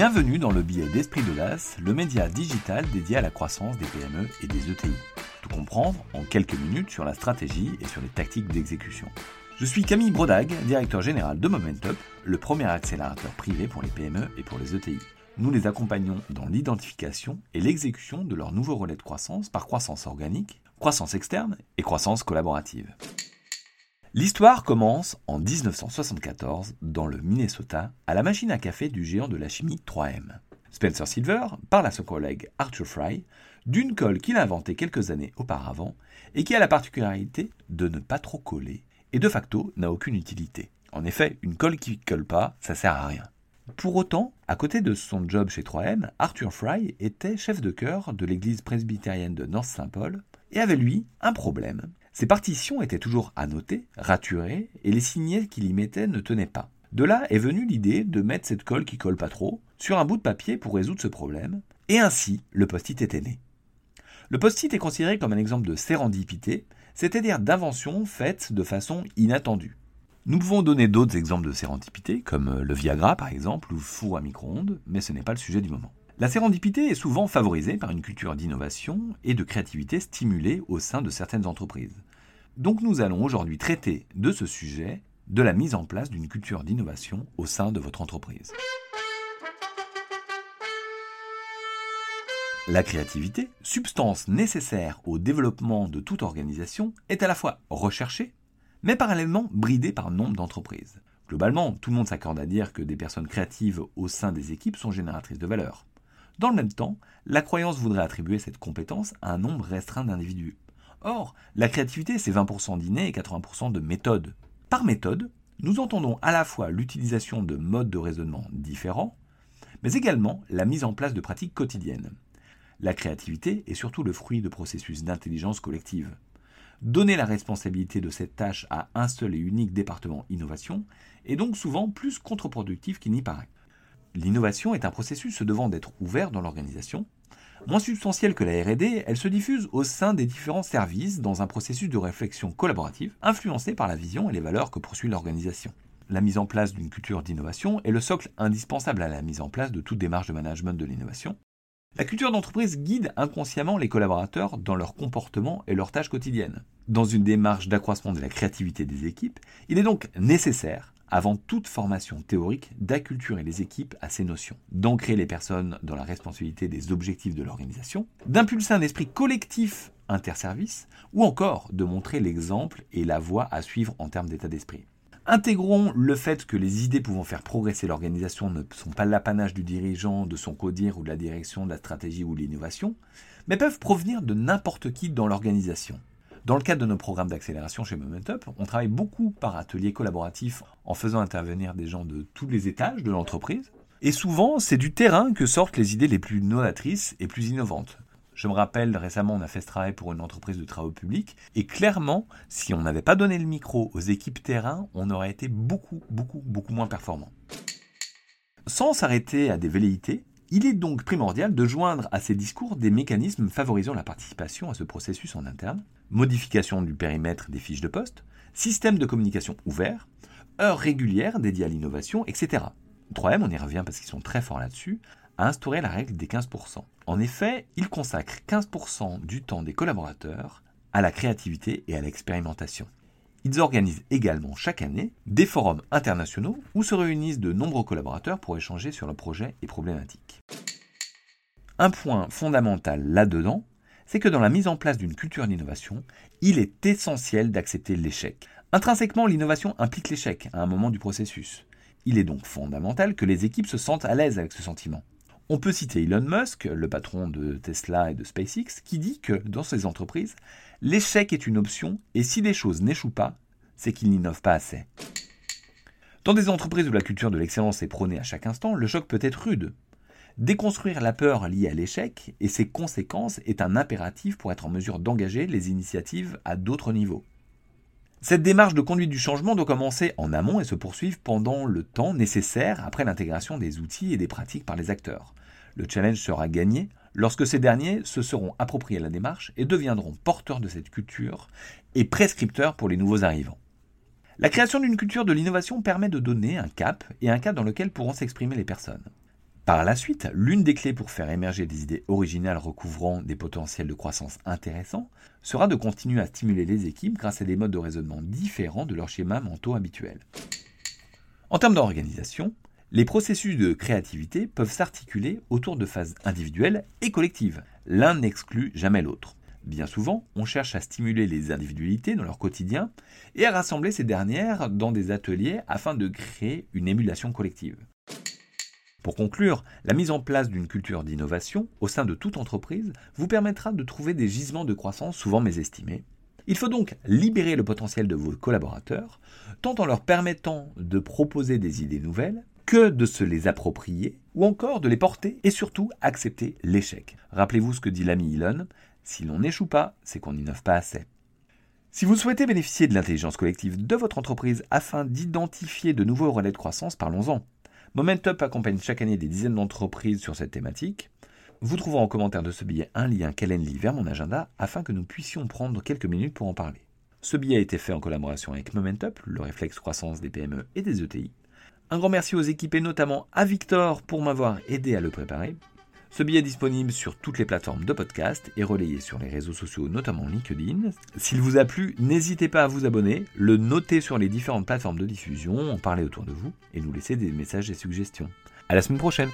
Bienvenue dans le billet d'Esprit d'Audace, le média digital dédié à la croissance des PME et des ETI. Tout comprendre en quelques minutes sur la stratégie et sur les tactiques d'exécution. Je suis Camille Brodag, directeur général de Momentup, le premier accélérateur privé pour les PME et pour les ETI. Nous les accompagnons dans l'identification et l'exécution de leurs nouveaux relais de croissance par croissance organique, croissance externe et croissance collaborative. L'histoire commence en 1974 dans le Minnesota à la machine à café du géant de la chimie 3M. Spencer Silver parle à son collègue Arthur Fry d'une colle qu'il a inventée quelques années auparavant et qui a la particularité de ne pas trop coller et de facto n'a aucune utilité. En effet, une colle qui ne colle pas, ça sert à rien. Pour autant, à côté de son job chez 3M, Arthur Fry était chef de chœur de l'église presbytérienne de North St. Paul et avait lui un problème ces partitions étaient toujours annotées, raturées, et les signets qu'il y mettait ne tenaient pas. De là est venue l'idée de mettre cette colle qui colle pas trop sur un bout de papier pour résoudre ce problème, et ainsi le post-it était né. Le post-it est considéré comme un exemple de sérendipité, c'est-à-dire d'invention faite de façon inattendue. Nous pouvons donner d'autres exemples de sérendipité, comme le Viagra par exemple, ou four à micro-ondes, mais ce n'est pas le sujet du moment. La sérendipité est souvent favorisée par une culture d'innovation et de créativité stimulée au sein de certaines entreprises. Donc nous allons aujourd'hui traiter de ce sujet, de la mise en place d'une culture d'innovation au sein de votre entreprise. La créativité, substance nécessaire au développement de toute organisation, est à la fois recherchée, mais parallèlement bridée par nombre d'entreprises. Globalement, tout le monde s'accorde à dire que des personnes créatives au sein des équipes sont génératrices de valeur. Dans le même temps, la croyance voudrait attribuer cette compétence à un nombre restreint d'individus. Or, la créativité, c'est 20% d'inné et 80% de méthode. Par méthode, nous entendons à la fois l'utilisation de modes de raisonnement différents, mais également la mise en place de pratiques quotidiennes. La créativité est surtout le fruit de processus d'intelligence collective. Donner la responsabilité de cette tâche à un seul et unique département innovation est donc souvent plus contre-productif qu'il n'y paraît. L'innovation est un processus se devant d'être ouvert dans l'organisation. Moins substantielle que la RD, elle se diffuse au sein des différents services dans un processus de réflexion collaborative influencé par la vision et les valeurs que poursuit l'organisation. La mise en place d'une culture d'innovation est le socle indispensable à la mise en place de toute démarche de management de l'innovation. La culture d'entreprise guide inconsciemment les collaborateurs dans leur comportement et leurs tâches quotidiennes. Dans une démarche d'accroissement de la créativité des équipes, il est donc nécessaire avant toute formation théorique, d'acculturer les équipes à ces notions, d'ancrer les personnes dans la responsabilité des objectifs de l'organisation, d'impulser un esprit collectif interservice, ou encore de montrer l'exemple et la voie à suivre en termes d'état d'esprit. Intégrons le fait que les idées pouvant faire progresser l'organisation ne sont pas l'apanage du dirigeant, de son codir ou de la direction de la stratégie ou de l'innovation, mais peuvent provenir de n'importe qui dans l'organisation. Dans le cadre de nos programmes d'accélération chez Momentup, on travaille beaucoup par atelier collaboratif en faisant intervenir des gens de tous les étages de l'entreprise. Et souvent, c'est du terrain que sortent les idées les plus novatrices et plus innovantes. Je me rappelle, récemment, on a fait ce travail pour une entreprise de travaux publics. Et clairement, si on n'avait pas donné le micro aux équipes terrain, on aurait été beaucoup, beaucoup, beaucoup moins performant. Sans s'arrêter à des velléités, il est donc primordial de joindre à ces discours des mécanismes favorisant la participation à ce processus en interne, modification du périmètre des fiches de poste, système de communication ouvert, heures régulières dédiées à l'innovation, etc. 3M, on y revient parce qu'ils sont très forts là-dessus, a instauré la règle des 15%. En effet, ils consacrent 15% du temps des collaborateurs à la créativité et à l'expérimentation. Ils organisent également chaque année des forums internationaux où se réunissent de nombreux collaborateurs pour échanger sur leurs projets et problématiques. Un point fondamental là-dedans, c'est que dans la mise en place d'une culture d'innovation, il est essentiel d'accepter l'échec. Intrinsèquement, l'innovation implique l'échec à un moment du processus. Il est donc fondamental que les équipes se sentent à l'aise avec ce sentiment. On peut citer Elon Musk, le patron de Tesla et de SpaceX, qui dit que dans ces entreprises, l'échec est une option et si les choses n'échouent pas, c'est qu'ils n'innovent pas assez. Dans des entreprises où la culture de l'excellence est prônée à chaque instant, le choc peut être rude. Déconstruire la peur liée à l'échec et ses conséquences est un impératif pour être en mesure d'engager les initiatives à d'autres niveaux. Cette démarche de conduite du changement doit commencer en amont et se poursuivre pendant le temps nécessaire après l'intégration des outils et des pratiques par les acteurs. Le challenge sera gagné lorsque ces derniers se seront appropriés la démarche et deviendront porteurs de cette culture et prescripteurs pour les nouveaux arrivants. La création d'une culture de l'innovation permet de donner un cap et un cadre dans lequel pourront s'exprimer les personnes. Par la suite, l'une des clés pour faire émerger des idées originales recouvrant des potentiels de croissance intéressants sera de continuer à stimuler les équipes grâce à des modes de raisonnement différents de leurs schémas mentaux habituels. En termes d'organisation, les processus de créativité peuvent s'articuler autour de phases individuelles et collectives. L'un n'exclut jamais l'autre. Bien souvent, on cherche à stimuler les individualités dans leur quotidien et à rassembler ces dernières dans des ateliers afin de créer une émulation collective. Pour conclure, la mise en place d'une culture d'innovation au sein de toute entreprise vous permettra de trouver des gisements de croissance souvent mésestimés. Il faut donc libérer le potentiel de vos collaborateurs, tant en leur permettant de proposer des idées nouvelles que de se les approprier ou encore de les porter et surtout accepter l'échec. Rappelez-vous ce que dit l'ami Elon, si l'on n'échoue pas, c'est qu'on n'innove pas assez. Si vous souhaitez bénéficier de l'intelligence collective de votre entreprise afin d'identifier de nouveaux relais de croissance, parlons-en. Momentup accompagne chaque année des dizaines d'entreprises sur cette thématique. Vous trouverez en commentaire de ce billet un lien Calendly vers mon agenda afin que nous puissions prendre quelques minutes pour en parler. Ce billet a été fait en collaboration avec Momentup, le réflexe croissance des PME et des ETI. Un grand merci aux équipes et notamment à Victor pour m'avoir aidé à le préparer. Ce billet est disponible sur toutes les plateformes de podcast et relayé sur les réseaux sociaux, notamment LinkedIn. S'il vous a plu, n'hésitez pas à vous abonner, le noter sur les différentes plateformes de diffusion, en parler autour de vous et nous laisser des messages et suggestions. À la semaine prochaine!